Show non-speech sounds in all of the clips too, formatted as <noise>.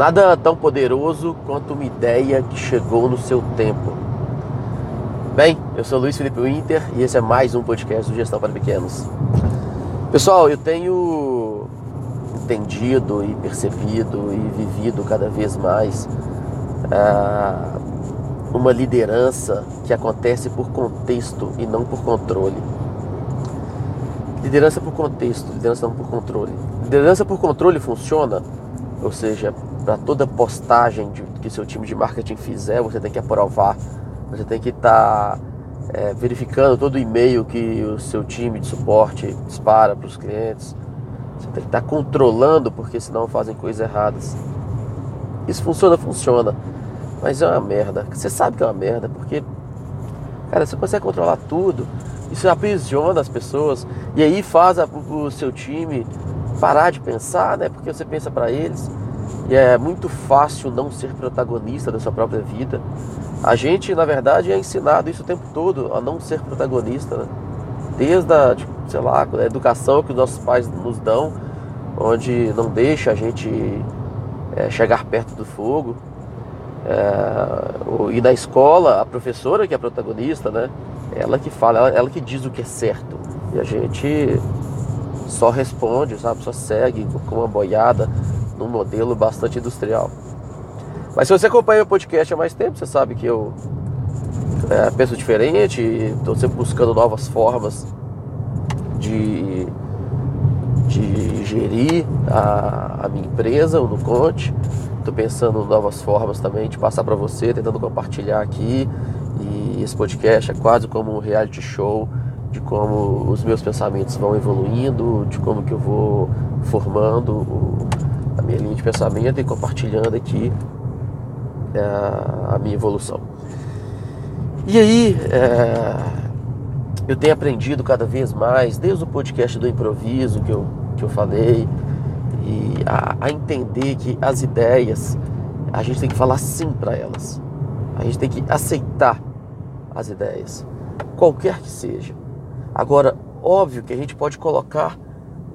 Nada tão poderoso quanto uma ideia que chegou no seu tempo. Bem, eu sou Luiz Felipe Winter e esse é mais um podcast do Gestão para Pequenos. Pessoal, eu tenho entendido e percebido e vivido cada vez mais ah, uma liderança que acontece por contexto e não por controle. Liderança por contexto, liderança não por controle. Liderança por controle funciona, ou seja, para toda postagem de, que seu time de marketing fizer, você tem que aprovar, você tem que estar tá, é, verificando todo e-mail que o seu time de suporte dispara para os clientes. Você tem que estar tá controlando, porque senão fazem coisas erradas. Isso funciona, funciona. Mas é uma merda. Você sabe que é uma merda, porque, cara, você consegue controlar tudo. Isso aprisiona as pessoas e aí faz a, o seu time parar de pensar, né? Porque você pensa para eles. E é muito fácil não ser protagonista da sua própria vida. A gente, na verdade, é ensinado isso o tempo todo a não ser protagonista, né? Desde a, tipo, sei lá, a educação que os nossos pais nos dão, onde não deixa a gente é, chegar perto do fogo. É, e na escola, a professora que é protagonista, né? Ela que fala, ela, ela que diz o que é certo. E a gente só responde, sabe? Só segue com uma boiada num modelo bastante industrial. Mas se você acompanha o podcast há mais tempo, você sabe que eu é, penso diferente, estou sempre buscando novas formas de, de gerir a, a minha empresa, o Nuconte. Estou pensando em novas formas também de passar para você, tentando compartilhar aqui. E esse podcast é quase como um reality show de como os meus pensamentos vão evoluindo, de como que eu vou formando o, de pensamento e compartilhando aqui é, a minha evolução. E aí, é, eu tenho aprendido cada vez mais, desde o podcast do improviso que eu, que eu falei, e a, a entender que as ideias, a gente tem que falar sim para elas. A gente tem que aceitar as ideias, qualquer que seja. Agora, óbvio que a gente pode colocar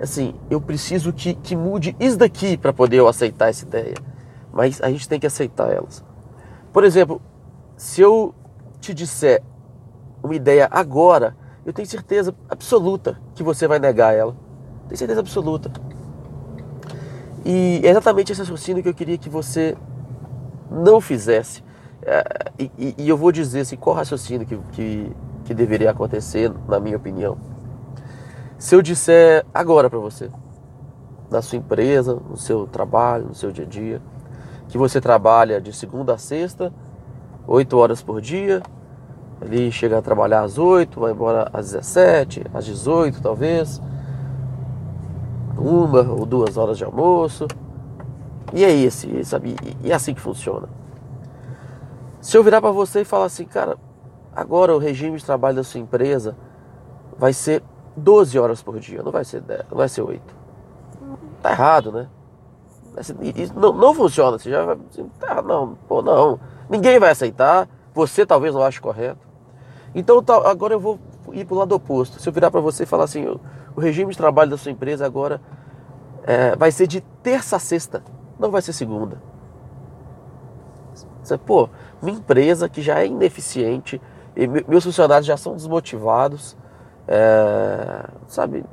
assim, eu preciso que, que mude isso daqui para poder eu aceitar essa ideia. Mas a gente tem que aceitar elas. Por exemplo, se eu te disser uma ideia agora, eu tenho certeza absoluta que você vai negar ela. Tenho certeza absoluta. E é exatamente esse raciocínio que eu queria que você não fizesse. É, e, e, eu vou dizer assim, qual raciocínio que, que, que deveria acontecer, na minha opinião. Se eu disser agora para você, na sua empresa, no seu trabalho, no seu dia a dia, que você trabalha de segunda a sexta, 8 horas por dia, ali chega a trabalhar às 8, vai embora às 17, às 18 talvez, uma ou duas horas de almoço. E é esse, sabe? E é assim que funciona. Se eu virar para você e falar assim, cara, agora o regime de trabalho da sua empresa vai ser 12 horas por dia, não vai ser 10, não vai ser 8. Tá errado, né? Isso não, não funciona. Você já vai. Tá, não, pô, não. Ninguém vai aceitar. Você talvez não ache correto. Então tá, agora eu vou ir para o lado oposto. Se eu virar para você e falar assim, o, regime de trabalho da sua empresa agora é, vai ser de terça a sexta, não vai ser segunda. Você, pô, minha empresa que já é ineficiente, meus funcionários já são desmotivados, é, sabe?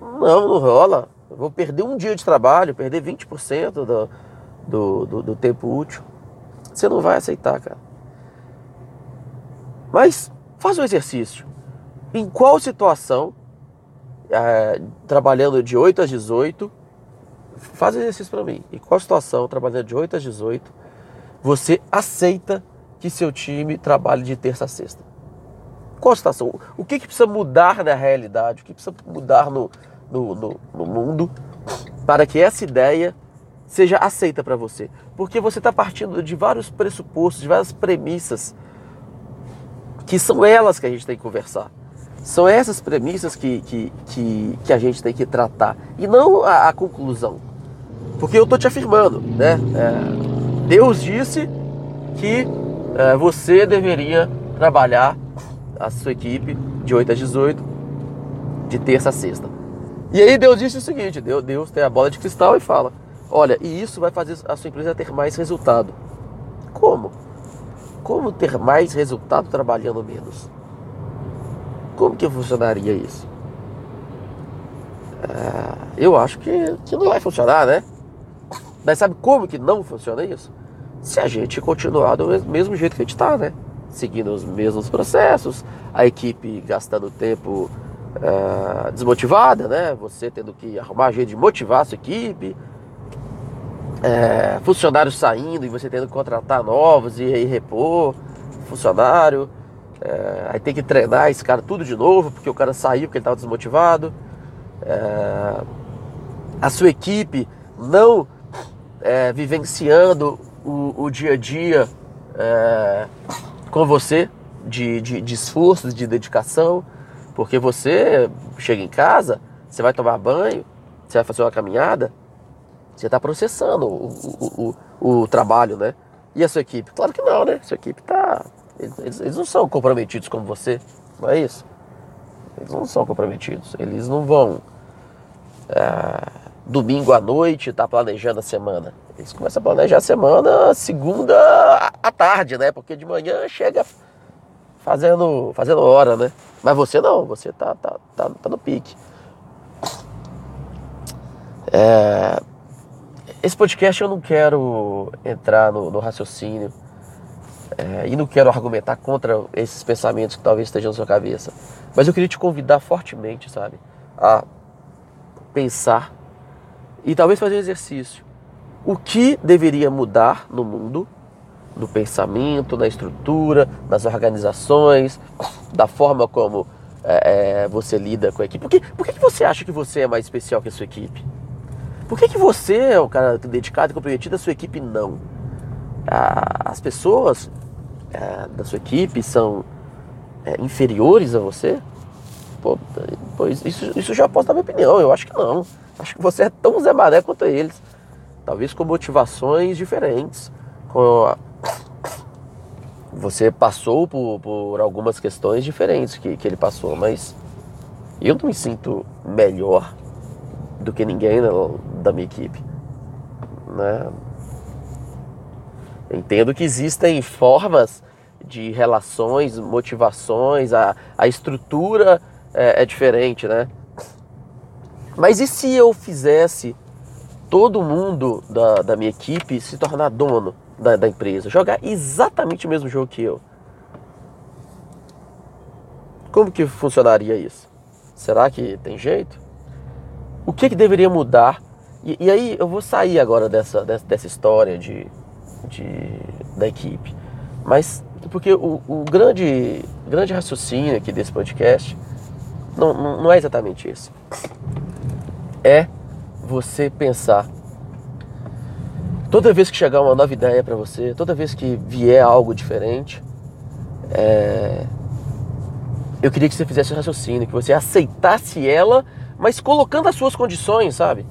Não, não rola. Eu vou perder um dia de trabalho, perder 20% do, do, do, do tempo útil. Você não vai aceitar, cara. Mas faz um exercício. Em qual situação, é, trabalhando de 8 às 18, faz exercício para mim. Em qual situação, trabalhando de 8 às 18, você aceita que seu time trabalhe de terça a sexta? Qual situação? O que, que precisa mudar na realidade? O que precisa mudar no, no, no, no mundo para que essa ideia seja aceita para você? Porque você está partindo de vários pressupostos, de várias premissas, que são elas que a gente tem que conversar. São essas premissas que, que, que, que a gente tem que tratar e não a, a conclusão. Porque eu estou te afirmando, né? É, Deus disse que é, você deveria trabalhar a sua equipe de 8 a 18, de terça a sexta. E aí Deus disse o seguinte: Deus, Deus tem a bola de cristal e fala: Olha, e isso vai fazer a sua empresa ter mais resultado. Como? Como ter mais resultado trabalhando menos? Como que funcionaria isso? Ah, eu acho que, que não vai funcionar, né? Mas sabe como que não funciona isso? Se a gente continuar do mesmo jeito que a gente está, né? Seguindo os mesmos processos, a equipe gastando tempo uh, desmotivada, né? Você tendo que arrumar jeito de motivar a sua equipe, é, funcionários saindo e você tendo que contratar novos e repor funcionário. É, aí tem que treinar esse cara tudo de novo, porque o cara saiu porque ele estava desmotivado. É, a sua equipe não vivenciando o, o, dia a dia com você, de, de, de esforço, de dedicação, porque você chega em casa, você vai tomar banho, você vai fazer uma caminhada, você está processando o, o, o, o, trabalho, né? E a sua equipe? Claro que não, né? Sua equipe tá. Eles, eles não são comprometidos como você, não é isso? Eles não são comprometidos. Eles não vão. É, domingo à noite tá planejando a semana. Eles começam a planejar a semana segunda à tarde, né? Porque de manhã chega fazendo, fazendo hora, né? Mas você não, você tá, tá, tá, tá no pique. É, esse podcast eu não quero entrar no, no raciocínio é, e não quero argumentar contra esses pensamentos que talvez estejam na sua cabeça. Mas eu queria te convidar fortemente, sabe, a pensar e talvez fazer um exercício. O que deveria mudar no mundo, no pensamento, na estrutura, nas organizações, <coughs> da forma como é, é, você lida com a equipe? Por, que, por que você acha que você é mais especial que a sua equipe? Por que, que você é um cara dedicado e comprometido, a sua equipe não? as pessoas é, da sua equipe são é, inferiores a você? Pô, pois isso, isso já posso dar minha opinião, eu acho que não. Acho que você é tão Zé Mané quanto eles. Talvez com motivações diferentes. Com a... Você passou por, por algumas questões diferentes que, que ele passou, mas eu não me sinto melhor do que ninguém né, da minha equipe. Né? Entendo que existem formas de relações, motivações, a, a estrutura é, é diferente, né? Mas e se eu fizesse todo mundo da, da minha equipe se tornar dono da, da empresa, jogar exatamente o mesmo jogo que eu? Como que funcionaria isso? Será que tem jeito? o que, que deveria mudar? E, e, aí eu vou sair agora dessa, dessa, dessa história de, de, da equipe. Mas porque o, o grande, grande raciocínio aqui desse podcast não, não, não é exatamente esse. É você pensar toda vez que chegar uma nova ideia para você, toda vez que vier algo diferente, é... eu queria que você fizesse um raciocínio, que você aceitasse ela mas colocando as suas condições, sabe?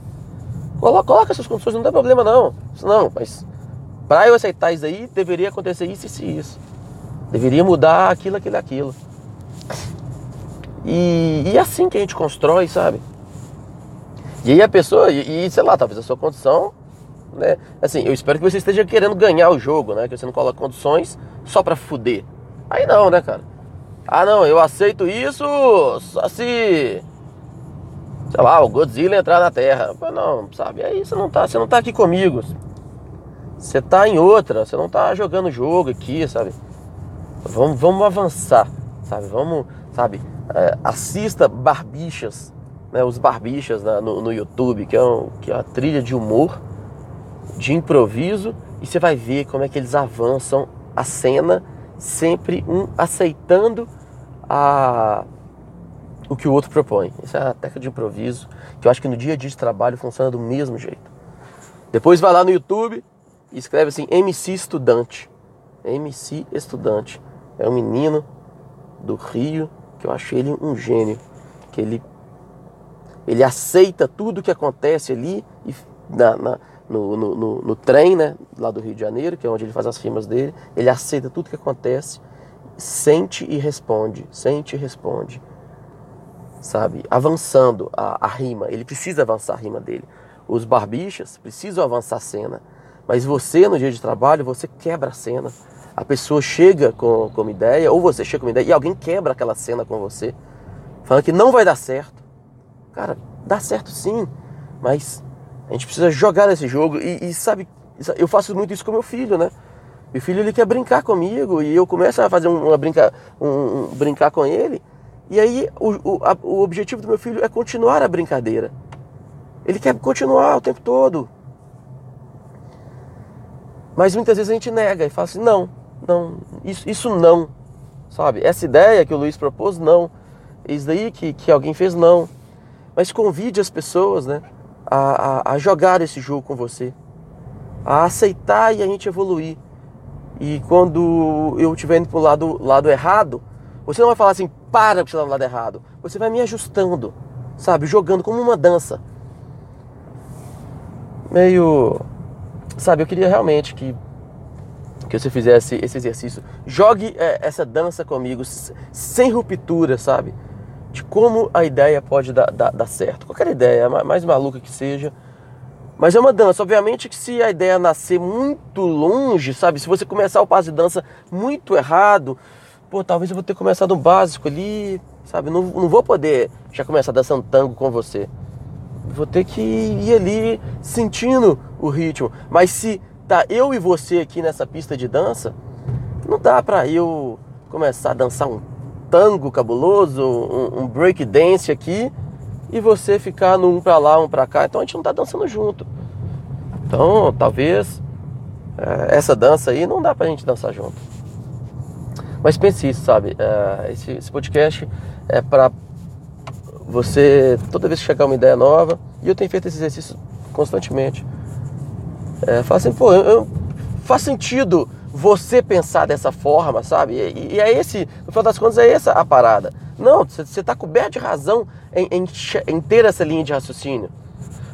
Coloca, coloca as suas condições, não tem problema não. Não, mas para eu aceitar isso aí, deveria acontecer isso, isso e isso. Deveria mudar aquilo, aquilo, aquilo. E, e é assim que a gente constrói, sabe? E aí a pessoa, e, e, sei lá, talvez a sua condição, né? Assim, eu espero que você esteja querendo ganhar o jogo, né? Que você não coloca condições só pra fuder. Aí não, né, cara? Ah, não, eu aceito isso só se sei lá, o Godzilla entrar na Terra. Não, sabe? Aí você não tá, você não tá aqui comigo. Você tá em outra, você não tá jogando jogo aqui, sabe? Vamos, vamos avançar, sabe? Vamos, sabe? É, assista Barbichas, né? Os Barbichas na, no, no YouTube, que é, um, que é uma trilha de humor, de improviso, e você vai ver como é que eles avançam a cena, sempre um aceitando a o que o outro propõe. Isso é a técnica de improviso, que eu acho que no dia a dia de trabalho funciona do mesmo jeito. Depois vai lá no YouTube e escreve assim MC Estudante. MC Estudante. É um menino do Rio que eu achei ele um gênio. Que ele, ele aceita tudo que acontece ali e na, na no, no, no, no, trem, né, lá do Rio de Janeiro, que é onde ele faz as rimas dele. Ele aceita tudo que acontece, sente e responde, sente e responde sabe? Avançando a, a rima. Ele precisa avançar a rima dele. os barbichas precisam avançar a cena. Mas você, no dia de trabalho, você quebra a cena. A pessoa chega com, com uma ideia, ou você chega com uma ideia, e alguém quebra aquela cena com você, falando que não vai dar certo. Cara, dá certo sim, mas a gente precisa jogar esse jogo. E, e sabe, eu faço muito isso com meu filho, né? Meu filho ele quer brincar comigo e eu começo a fazer uma brinca, um, um brincar com ele. E aí o, o, a, o objetivo do meu filho é continuar a brincadeira. Ele quer continuar o tempo todo. Mas muitas vezes a gente nega e fala assim, não, não, isso, isso não. Sabe? Essa ideia que o Luiz propôs, não. Isso daí que, que alguém fez, não. Mas convide as pessoas né, a, a, a jogar esse jogo com você. A aceitar e a gente evoluir. E quando eu estiver indo para o lado, lado errado, você não vai falar assim, para que você está no lado errado. Você vai me ajustando, sabe? Jogando como uma dança. Meio. Sabe, eu queria realmente que, que você fizesse esse exercício. Jogue é, essa dança comigo, sem ruptura, sabe? De como a ideia pode dar, dar, dar certo. Qualquer ideia, mais maluca que seja mas é uma dança, obviamente que se a ideia nascer muito longe, sabe? Se você começar o passo de dança muito errado, pô, talvez eu vou ter começado um básico ali, sabe? Não, não vou poder já começar dançando tango com você. Vou ter que ir ali sentindo o ritmo. Mas se tá eu e você aqui nessa pista de dança, não dá pra eu começar a dançar um tango cabuloso, um, um break dance aqui e você ficar no um para lá, um para cá. Então a gente não está dançando junto. Então talvez é, essa dança aí não dá para a gente dançar junto. Mas pense isso, sabe? É, esse, esse, podcast é para você, toda vez que chegar uma ideia nova, e eu tenho feito esse exercício constantemente. É, fala assim, pô, eu, eu, faz sentido você pensar dessa forma, sabe? E, e, é esse, final das contas, é essa a parada. Não, você está coberto de razão em, em, em, ter essa linha de raciocínio.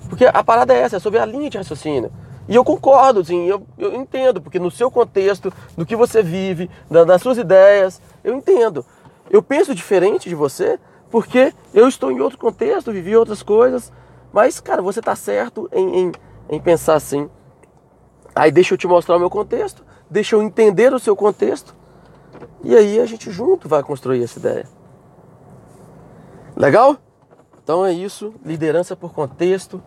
Porque a parada é essa, é sobre a linha de raciocínio. E eu concordo, sim, eu, eu entendo, porque no seu contexto, no que você vive, na, nas suas ideias, eu entendo. Eu penso diferente de você, porque eu estou em outro contexto, vivi outras coisas, mas, cara, você está certo em, em, em pensar assim. Aí deixa eu te mostrar o meu contexto, deixa eu entender o seu contexto, e aí a gente junto vai construir essa ideia. Legal? Então é isso, liderança por contexto,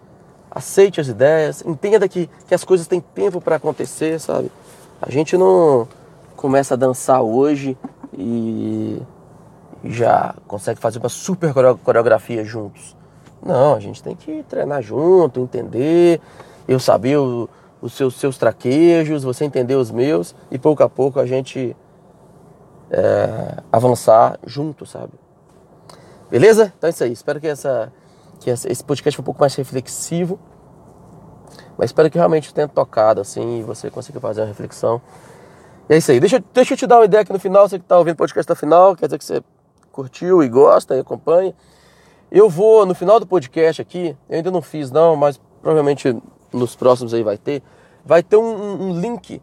aceite as ideias, entenda que, que as coisas têm tempo para acontecer, sabe? A gente não começa a dançar hoje e já consegue fazer uma super coreografia juntos. Não, a gente tem que treinar junto, entender, eu saber o, os seus, seus traquejos, você entender os meus e pouco a pouco a gente é, avançar junto, sabe? Beleza? Então é isso aí. Espero que, essa, que esse podcast foi um pouco mais reflexivo. Mas espero que realmente tenha tocado assim e você consiga fazer uma reflexão. E é isso aí. Deixa, deixa eu te dar uma ideia aqui no final. Você que está ouvindo o podcast até o final, quer dizer que você curtiu e gosta e acompanha. Eu vou, no final do podcast aqui, eu ainda não fiz não, mas provavelmente nos próximos aí vai ter, vai ter um, um link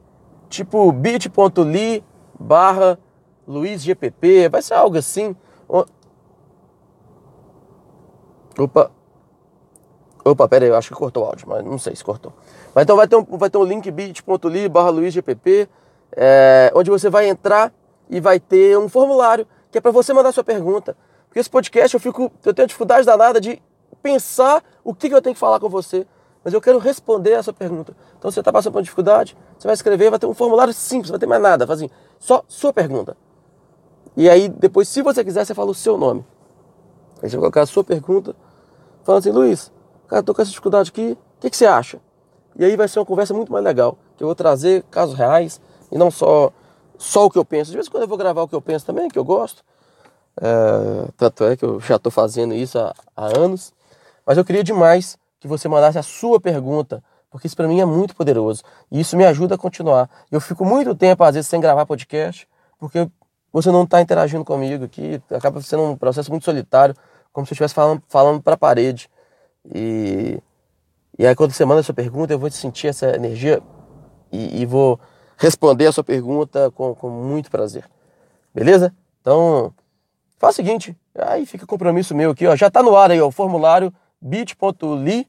tipo bit.ly barra luizgpp, vai ser algo assim. Opa, Opa, pera aí, eu acho que cortou o áudio, mas não sei se cortou. Mas então vai ter um, vai ter um link bit.ly barra luizgpp, é, onde você vai entrar e vai ter um formulário que é para você mandar sua pergunta. Porque esse podcast eu fico, eu tenho dificuldade danada de pensar o que, que eu tenho que falar com você mas eu quero responder essa pergunta. Então você está passando por dificuldade, você vai escrever, vai ter um formulário simples, vai ter mais nada, faz assim, só sua pergunta. E aí depois, se você quiser, você fala o seu nome. Aí você vai colocar a sua pergunta, falando assim, Luiz, cara, tô com essa dificuldade aqui, o que, que você acha? E aí vai ser uma conversa muito mais legal, que eu vou trazer casos reais e não só só o que eu penso. De vez em quando eu vou gravar o que eu penso também, que eu gosto. É, tanto é que eu já estou fazendo isso há, há anos. Mas eu queria demais que você mandasse a sua pergunta, porque isso para mim é muito poderoso. E isso me ajuda a continuar. Eu fico muito tempo, às vezes, sem gravar podcast, porque você não está interagindo comigo aqui, acaba sendo um processo muito solitário, como se eu estivesse falando, falando para a parede. E, e aí, quando você manda a sua pergunta, eu vou sentir essa energia e, e vou responder a sua pergunta com, com muito prazer. Beleza? Então, faz o seguinte, aí fica compromisso meu aqui, ó, já está no ar aí ó, o formulário bit.ly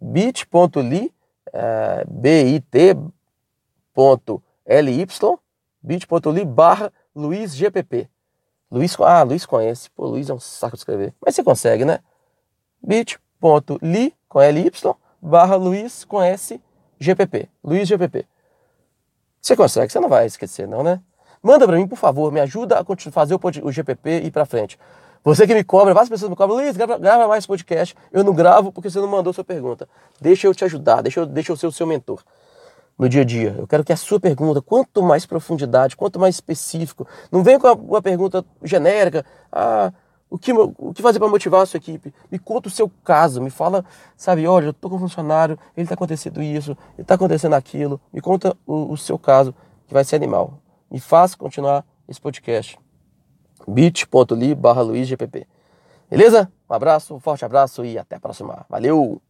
bit.ly, é, bit.ly, bit.ly barra luizgpp. Luiz, ah, Luiz conhece. Pô, Luiz é um saco de escrever. Mas você consegue, né? bit.ly com ly barra Luiz com S GPP. Luiz GPP. Você consegue, você não vai esquecer, não, né? Manda para mim, por favor, me ajuda a fazer o, GPP e ir para frente. Você que me cobra, várias pessoas me cobram, Luiz, grava, grava, mais podcast. Eu não gravo porque você não mandou sua pergunta. Deixa eu te ajudar, deixa eu, deixa eu ser o seu mentor no dia a dia. Eu quero que a sua pergunta, quanto mais profundidade, quanto mais específico, não venha com uma pergunta genérica, ah, o que, o que fazer para motivar a sua equipe? Me conta o seu caso, me fala, sabe, olha, eu estou com um funcionário, ele está acontecendo isso, ele está acontecendo aquilo, me conta o, o, seu caso, que vai ser animal. Me faz continuar esse podcast. bit.ly barra Beleza? Um abraço, um forte abraço e até a próxima. Valeu!